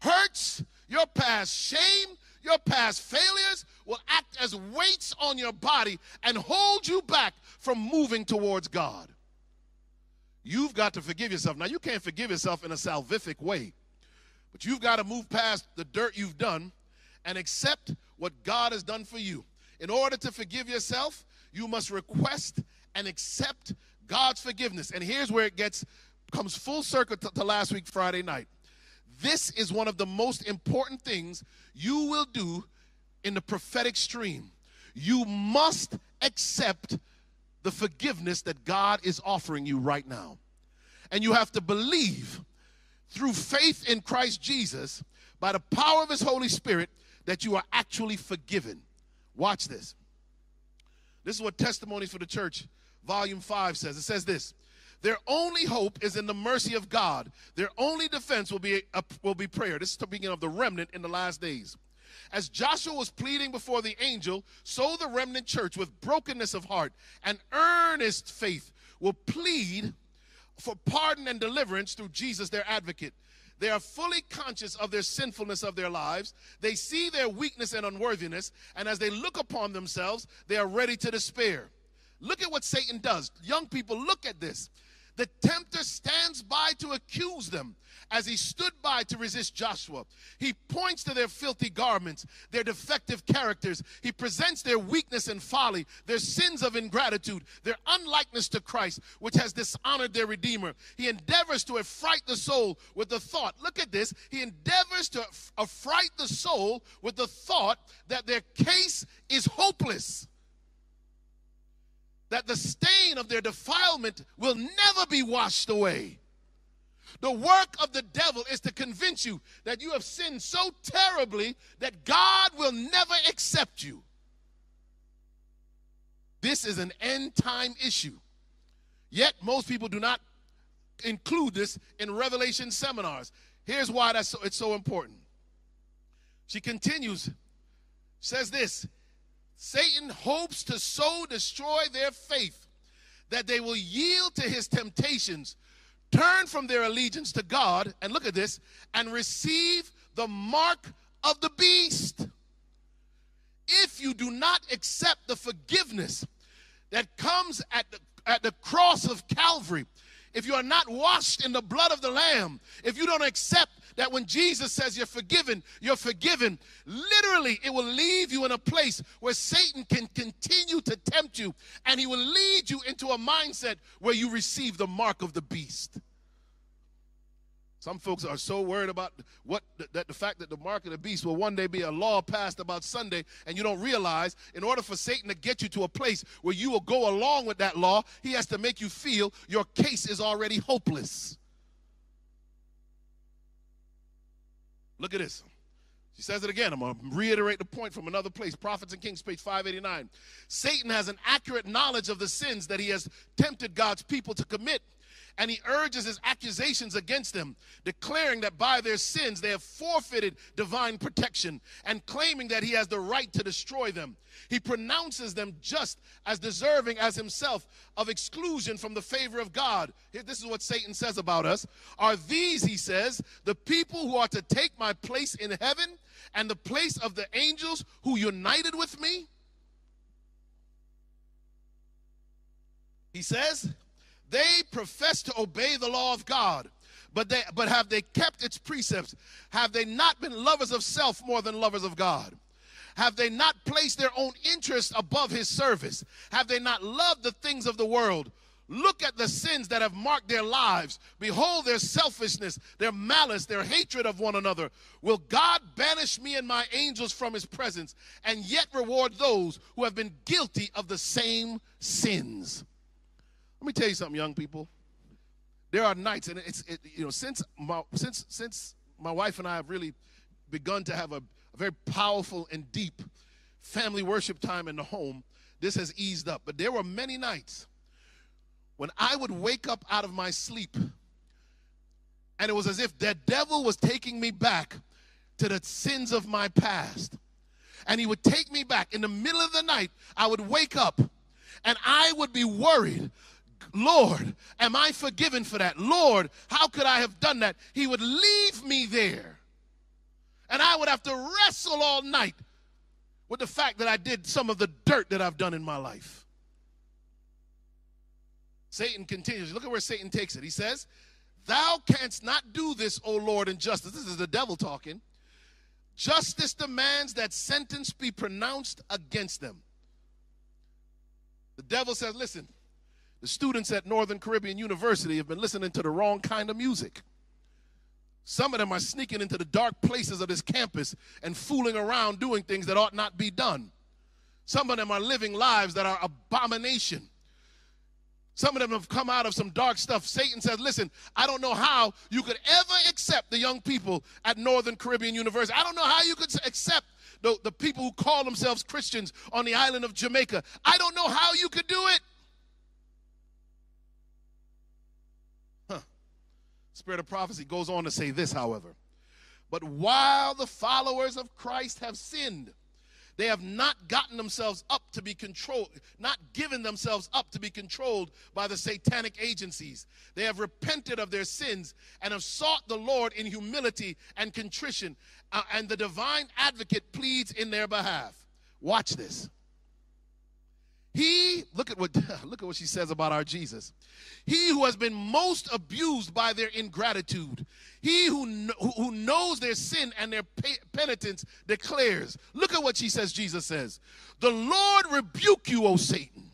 hurts, your past shame, your past failures will act as weights on your body and hold you back from moving towards God. You've got to forgive yourself. Now, you can't forgive yourself in a salvific way, but you've got to move past the dirt you've done and accept what God has done for you. In order to forgive yourself, you must request and accept God's forgiveness. And here's where it gets comes full circle to, to last week Friday night. This is one of the most important things you will do in the prophetic stream. You must accept the forgiveness that God is offering you right now. And you have to believe through faith in Christ Jesus by the power of his Holy Spirit that you are actually forgiven. Watch this. This is what Testimonies for the Church, Volume 5 says. It says this Their only hope is in the mercy of God. Their only defense will be, a, will be prayer. This is speaking of the remnant in the last days. As Joshua was pleading before the angel, so the remnant church, with brokenness of heart and earnest faith, will plead for pardon and deliverance through Jesus, their advocate. They are fully conscious of their sinfulness of their lives. They see their weakness and unworthiness, and as they look upon themselves, they are ready to despair. Look at what Satan does. Young people, look at this. The tempter stands by to accuse them as he stood by to resist Joshua. He points to their filthy garments, their defective characters. He presents their weakness and folly, their sins of ingratitude, their unlikeness to Christ, which has dishonored their Redeemer. He endeavors to affright the soul with the thought. Look at this. He endeavors to affright the soul with the thought that their case is hopeless that the stain of their defilement will never be washed away. The work of the devil is to convince you that you have sinned so terribly that God will never accept you. This is an end time issue. Yet, most people do not include this in Revelation seminars. Here's why that's so, it's so important. She continues, says this Satan hopes to so destroy their faith that they will yield to his temptations, turn from their allegiance to God, and look at this, and receive the mark of the beast. If you do not accept the forgiveness that comes at the, at the cross of Calvary, if you are not washed in the blood of the Lamb, if you don't accept that when Jesus says you're forgiven, you're forgiven, literally it will leave you in a place where Satan can continue to tempt you and he will lead you into a mindset where you receive the mark of the beast. Some folks are so worried about what that the fact that the mark of the beast will one day be a law passed about Sunday, and you don't realize in order for Satan to get you to a place where you will go along with that law, he has to make you feel your case is already hopeless. Look at this. She says it again. I'm going to reiterate the point from another place. Prophets and Kings, page 589. Satan has an accurate knowledge of the sins that he has tempted God's people to commit and he urges his accusations against them, declaring that by their sins they have forfeited divine protection and claiming that he has the right to destroy them. He pronounces them just as deserving as himself of exclusion from the favor of God. This is what Satan says about us. Are these, he says, the people who are to take my place in heaven and the place of the angels who united with me? He says, they profess to obey the law of God, but they but have they kept its precepts? Have they not been lovers of self more than lovers of God? Have they not placed their own interests above his service? Have they not loved the things of the world? Look at the sins that have marked their lives. Behold their selfishness, their malice, their hatred of one another. Will God banish me and my angels from his presence and yet reward those who have been guilty of the same sins? Let me tell you something, young people. There are nights, and it's it, you know since my since since my wife and I have really begun to have a, a very powerful and deep family worship time in the home. This has eased up, but there were many nights when I would wake up out of my sleep, and it was as if the devil was taking me back to the sins of my past. And he would take me back in the middle of the night. I would wake up and I would be worried Lord, am I forgiven for that? Lord, how could I have done that? He would leave me there. And I would have to wrestle all night with the fact that I did some of the dirt that I've done in my life. Satan continues. Look at where Satan takes it. He says, Thou canst not do this, O Lord, in justice. This is the devil talking. Justice demands that sentence be pronounced against them. The devil says, Listen, the students at Northern Caribbean University have been listening to the wrong kind of music. Some of them are sneaking into the dark places of this campus and fooling around doing things that ought not be done. Some of them are living lives that are abomination. Some of them have come out of some dark stuff. Satan says, Listen, I don't know how you could ever accept the young people at Northern Caribbean University. I don't know how you could accept the, the people who call themselves Christians on the island of Jamaica. I don't know how you could do it. Spirit of prophecy goes on to say this, however. But while the followers of Christ have sinned, they have not gotten themselves up to be controlled, not given themselves up to be controlled by the satanic agencies. They have repented of their sins and have sought the Lord in humility and contrition, uh, and the divine advocate pleads in their behalf. Watch this. He, look at what look at what she says about our Jesus. He who has been most abused by their ingratitude, he who, who knows their sin and their penitence declares. Look at what she says, Jesus says. The Lord rebuke you, O Satan.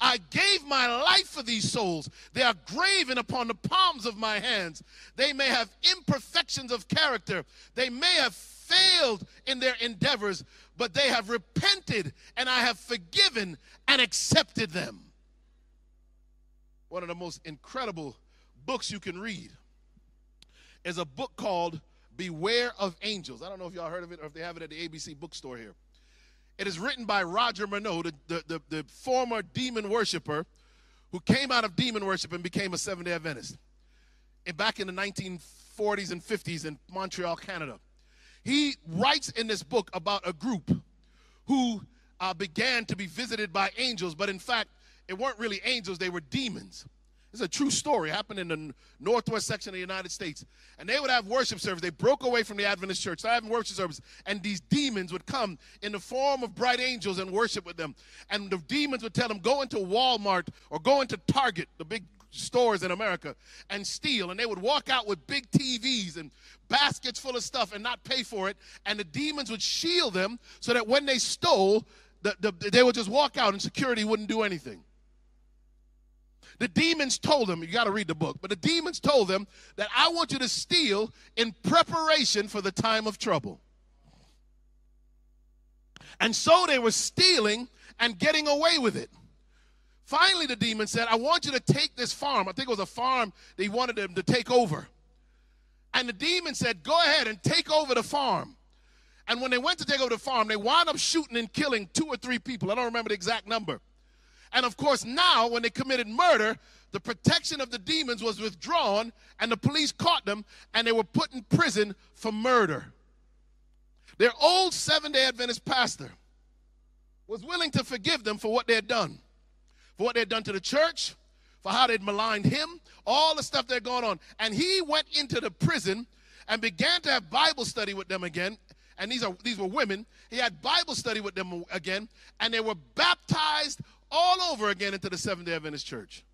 I gave my life for these souls. They are graven upon the palms of my hands. They may have imperfections of character. They may have failed in their endeavors, but they have repented and I have forgiven and accepted them. One of the most incredible books you can read. is a book called Beware of Angels. I don't know if y'all heard of it or if they have it at the ABC bookstore here. It is written by Roger Morneau, the, the, the, the former demon worshiper who came out of demon worship and became a Seventh day Adventist and back in the 1940s and 50s in Montreal, Canada. He writes in this book about a group who uh, began to be visited by angels, but in fact, it weren't really angels, they were demons. It's a true story. It happened in the northwest section of the United States. And they would have worship service. They broke away from the Adventist church. They having worship service. And these demons would come in the form of bright angels and worship with them. And the demons would tell them, go into Walmart or go into Target, the big stores in America, and steal. And they would walk out with big TVs and baskets full of stuff and not pay for it. And the demons would shield them so that when they stole, the, the, they would just walk out and security wouldn't do anything. The demons told them, you got to read the book, but the demons told them that I want you to steal in preparation for the time of trouble. And so they were stealing and getting away with it. Finally, the demon said, I want you to take this farm. I think it was a farm they wanted them to take over. And the demon said, Go ahead and take over the farm. And when they went to take over the farm, they wound up shooting and killing two or three people. I don't remember the exact number. And of course, now when they committed murder, the protection of the demons was withdrawn, and the police caught them, and they were put in prison for murder. Their old Seventh day Adventist pastor was willing to forgive them for what they had done, for what they had done to the church, for how they'd maligned him, all the stuff that going on. And he went into the prison and began to have Bible study with them again. And these are these were women. He had Bible study with them again, and they were baptized all over again into the Seventh day Adventist church.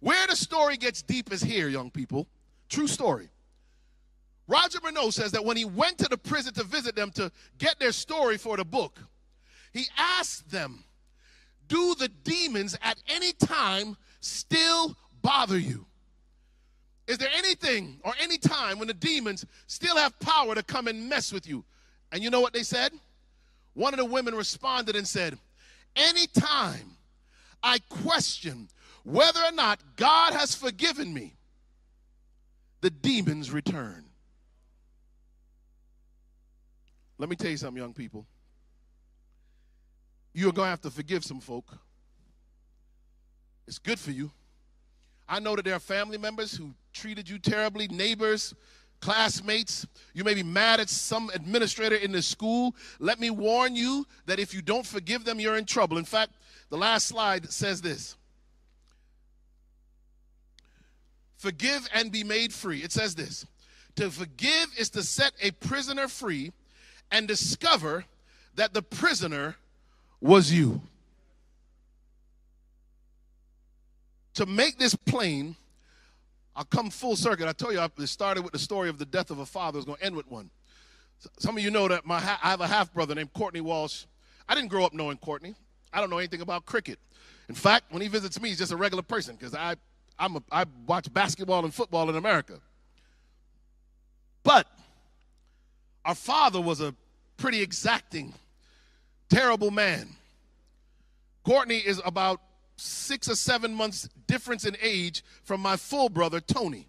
Where the story gets deep is here, young people. True story. Roger Morneau says that when he went to the prison to visit them to get their story for the book, he asked them, Do the demons at any time still bother you? Is there anything or any time when the demons still have power to come and mess with you? And you know what they said? One of the women responded and said, Anytime I question whether or not God has forgiven me, the demons return. Let me tell you something, young people. You're going to have to forgive some folk. It's good for you. I know that there are family members who treated you terribly, neighbors, classmates. You may be mad at some administrator in the school. Let me warn you that if you don't forgive them, you're in trouble. In fact, the last slide says this Forgive and be made free. It says this To forgive is to set a prisoner free and discover that the prisoner was you. To make this plain, I'll come full circuit. I told you I started with the story of the death of a father. I was going to end with one. Some of you know that my I have a half brother named Courtney Walsh. I didn't grow up knowing Courtney. I don't know anything about cricket. In fact, when he visits me, he's just a regular person because I I'm a, I watch basketball and football in America. But our father was a pretty exacting, terrible man. Courtney is about six or seven months difference in age from my full brother, Tony.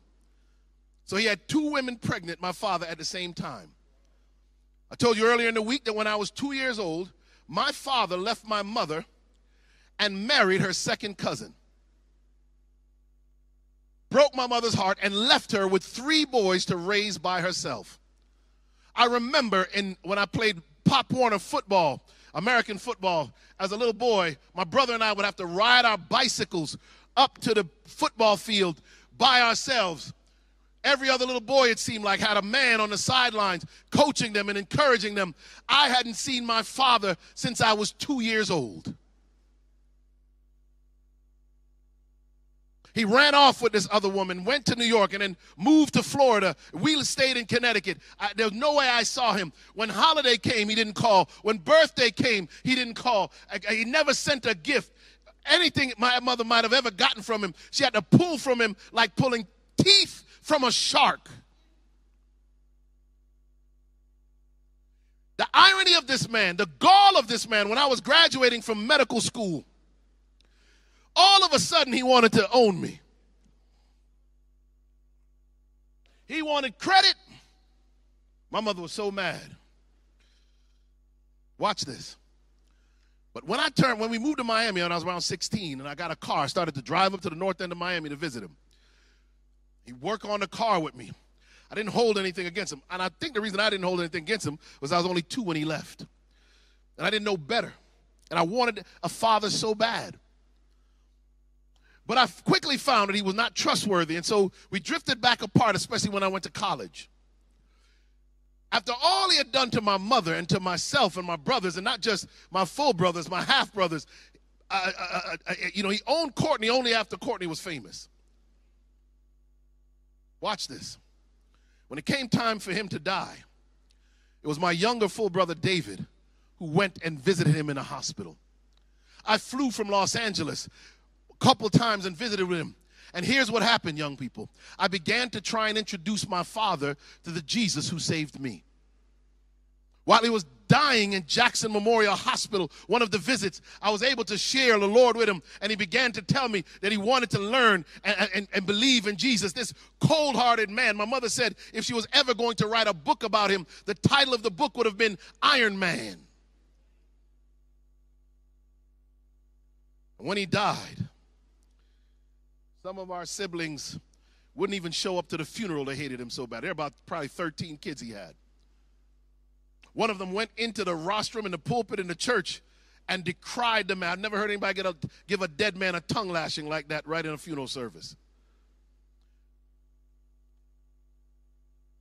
So he had two women pregnant, my father, at the same time. I told you earlier in the week that when I was two years old, my father left my mother and married her second cousin. Broke my mother's heart and left her with three boys to raise by herself. I remember in when I played Pop Warner football American football, as a little boy, my brother and I would have to ride our bicycles up to the football field by ourselves. Every other little boy, it seemed like, had a man on the sidelines coaching them and encouraging them. I hadn't seen my father since I was two years old. He ran off with this other woman, went to New York, and then moved to Florida. We stayed in Connecticut. I, there was no way I saw him. When holiday came, he didn't call. When birthday came, he didn't call. I, he never sent a gift. Anything my mother might have ever gotten from him, she had to pull from him like pulling teeth from a shark. The irony of this man, the gall of this man, when I was graduating from medical school, all of a sudden he wanted to own me. He wanted credit. My mother was so mad. Watch this. But when I turned, when we moved to Miami when I was around 16 and I got a car, I started to drive up to the north end of Miami to visit him. He worked on the car with me. I didn't hold anything against him. And I think the reason I didn't hold anything against him was I was only two when he left. And I didn't know better. And I wanted a father so bad. But I quickly found that he was not trustworthy. And so we drifted back apart, especially when I went to college. After all he had done to my mother and to myself and my brothers, and not just my full brothers, my half brothers, you know, he owned Courtney only after Courtney was famous. Watch this. When it came time for him to die, it was my younger full brother David who went and visited him in a hospital. I flew from Los Angeles couple times and visited with him. And here's what happened, young people. I began to try and introduce my father to the Jesus who saved me. While he was dying in Jackson Memorial Hospital, one of the visits, I was able to share the Lord with him, and he began to tell me that he wanted to learn and, and, and believe in Jesus. This cold hearted man, my mother said if she was ever going to write a book about him, the title of the book would have been Iron Man. When he died, some of our siblings wouldn't even show up to the funeral. They hated him so bad. There were about probably 13 kids he had. One of them went into the rostrum in the pulpit in the church and decried the man. I've never heard anybody a, give a dead man a tongue lashing like that right in a funeral service.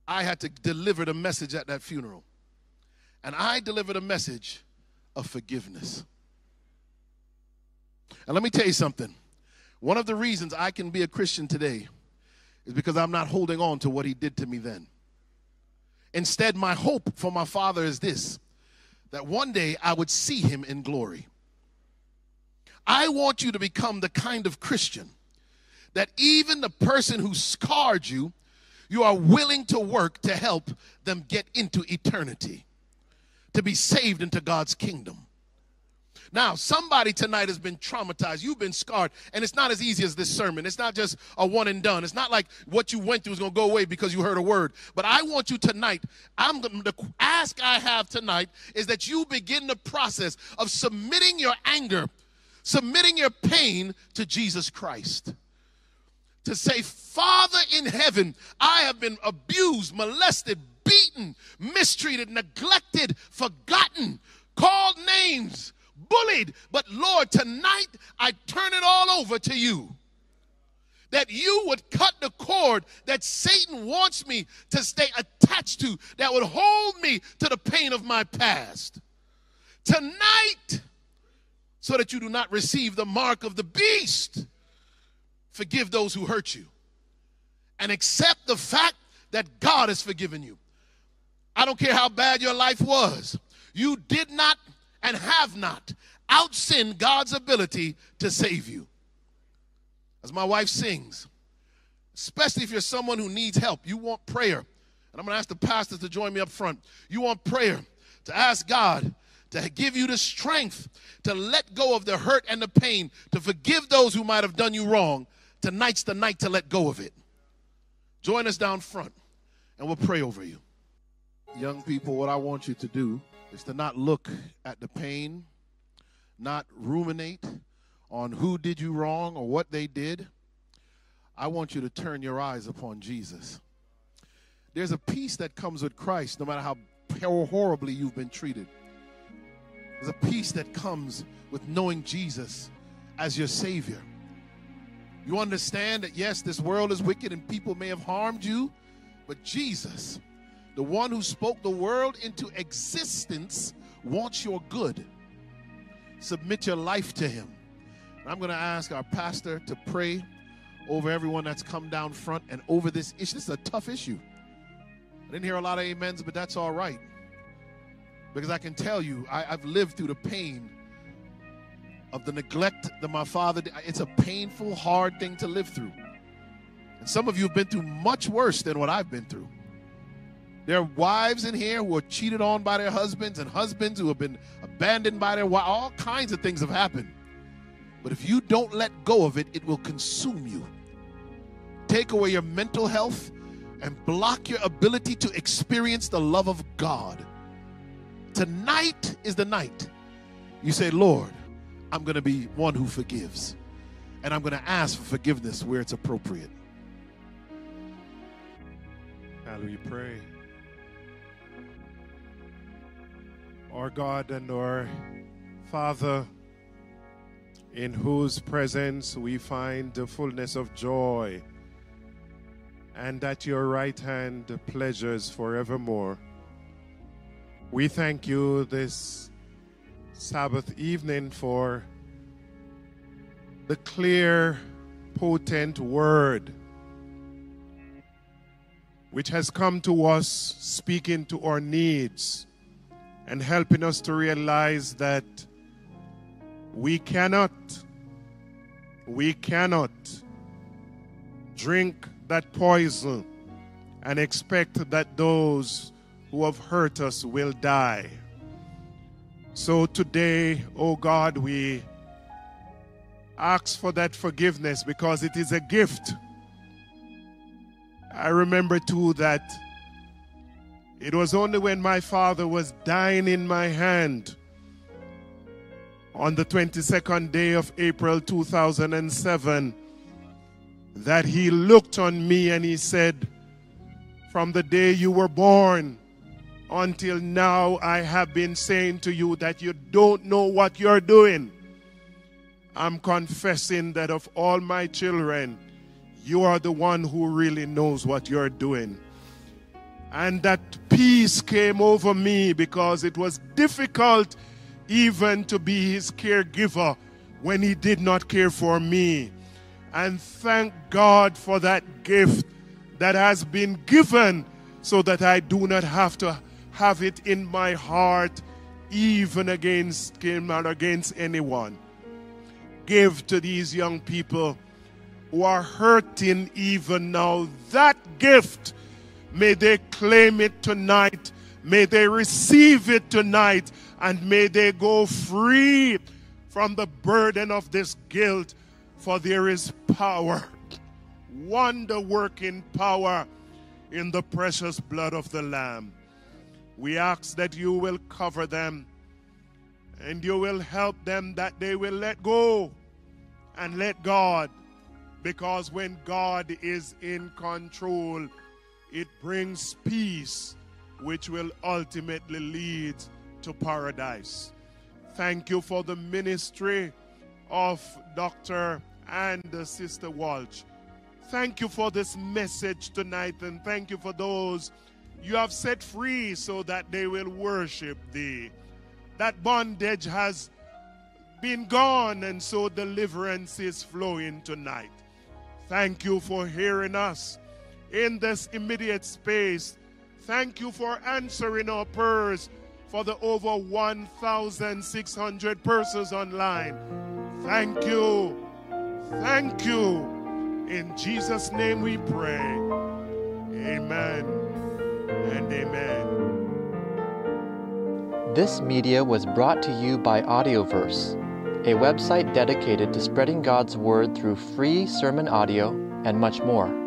I had to deliver the message at that funeral. And I delivered a message of forgiveness. And let me tell you something. One of the reasons I can be a Christian today is because I'm not holding on to what he did to me then. Instead, my hope for my father is this that one day I would see him in glory. I want you to become the kind of Christian that even the person who scarred you, you are willing to work to help them get into eternity, to be saved into God's kingdom. Now, somebody tonight has been traumatized. You've been scarred. And it's not as easy as this sermon. It's not just a one and done. It's not like what you went through is going to go away because you heard a word. But I want you tonight, I'm the ask I have tonight is that you begin the process of submitting your anger, submitting your pain to Jesus Christ to say, Father in heaven, I have been abused, molested, beaten, mistreated, neglected, forgotten, called names, bullied. But Lord, tonight I turn it all over to you. That you would cut the cord that Satan wants me to stay attached to, that would hold me to the pain of my past. Tonight, so that you do not receive the mark of the beast, forgive those who hurt you and accept the fact that God has forgiven you. I don't care how bad your life was, you did not and have not outsinned God's ability to save you. As my wife sings, especially if you're someone who needs help, you want prayer. And I'm going to ask the pastors to join me up front. You want prayer to ask God to give you the strength to let go of the hurt and the pain, to forgive those who might have done you wrong. Tonight's the night to let go of it. Join us down front and we'll pray over you. Young people, what I want you to do is to not look at the pain, not ruminate on who did you wrong or what they did. I want you to turn your eyes upon Jesus. There's a peace that comes with Christ no matter how horribly you've been treated. There's a peace that comes with knowing Jesus as your Savior. You understand that, yes, this world is wicked and people may have harmed you, but Jesus the one who spoke the world into existence wants your good. Submit your life to him. I'm going to ask our pastor to pray over everyone that's come down front and over this issue. This is a tough issue. I didn't hear a lot of amens, but that's all right. Because I can tell you, I, have lived through the pain of the neglect that my father did. It's a painful, hard thing to live through. And some of you have been through much worse than what I've been through. There are wives in here who are cheated on by their husbands and husbands who have been abandoned by their wives. All kinds of things have happened. But if you don't let go of it, it will consume you. Take away your mental health, and block your ability to experience the love of God. Tonight is the night. You say, Lord, I'm going to be one who forgives. And I'm going to ask for forgiveness where it's appropriate. Hallelujah. pray? Our God and our Father, in whose presence we find the fullness of joy, and at your right hand pleasures forevermore. We thank you this Sabbath evening for the clear, potent word which has come to us speaking to our needs and helping us to realize that we cannot, we cannot drink that poison and expect that those who have hurt us will die. So today, oh God, we ask for that forgiveness because it is a gift. I remember too that it was only when my father was dying in my hand on the 22nd day of April 2007 that he looked on me and he said, From the day you were born until now, I have been saying to you that you don't know what you're doing. I'm confessing that of all my children, you are the one who really knows what you're doing. And that peace came over me because it was difficult even to be his caregiver when he did not care for me. And thank God for that gift that has been given so that I do not have to have it in my heart even against him or against anyone. Give to these young people who are hurting even now that gift. May they claim it tonight. May they receive it tonight. And may they go free from the burden of this guilt. For there is power, wonder working power in the precious blood of the Lamb. We ask that you will cover them and you will help them that they will let go and let God. Because when God is in control, it brings peace, which will ultimately lead to paradise. Thank you for the ministry of Dr. and Sister Walsh. Thank you for this message tonight, and thank you for those you have set free so that they will worship thee. That bondage has been gone, and so deliverance is flowing tonight. Thank you for hearing us in this immediate space. Thank you for answering our prayers for the over 1,600 persons online. Thank you. Thank you. In Jesus' name we pray. Amen and amen. This media was brought to you by AudioVerse, a website dedicated to spreading God's Word through free sermon audio and much more.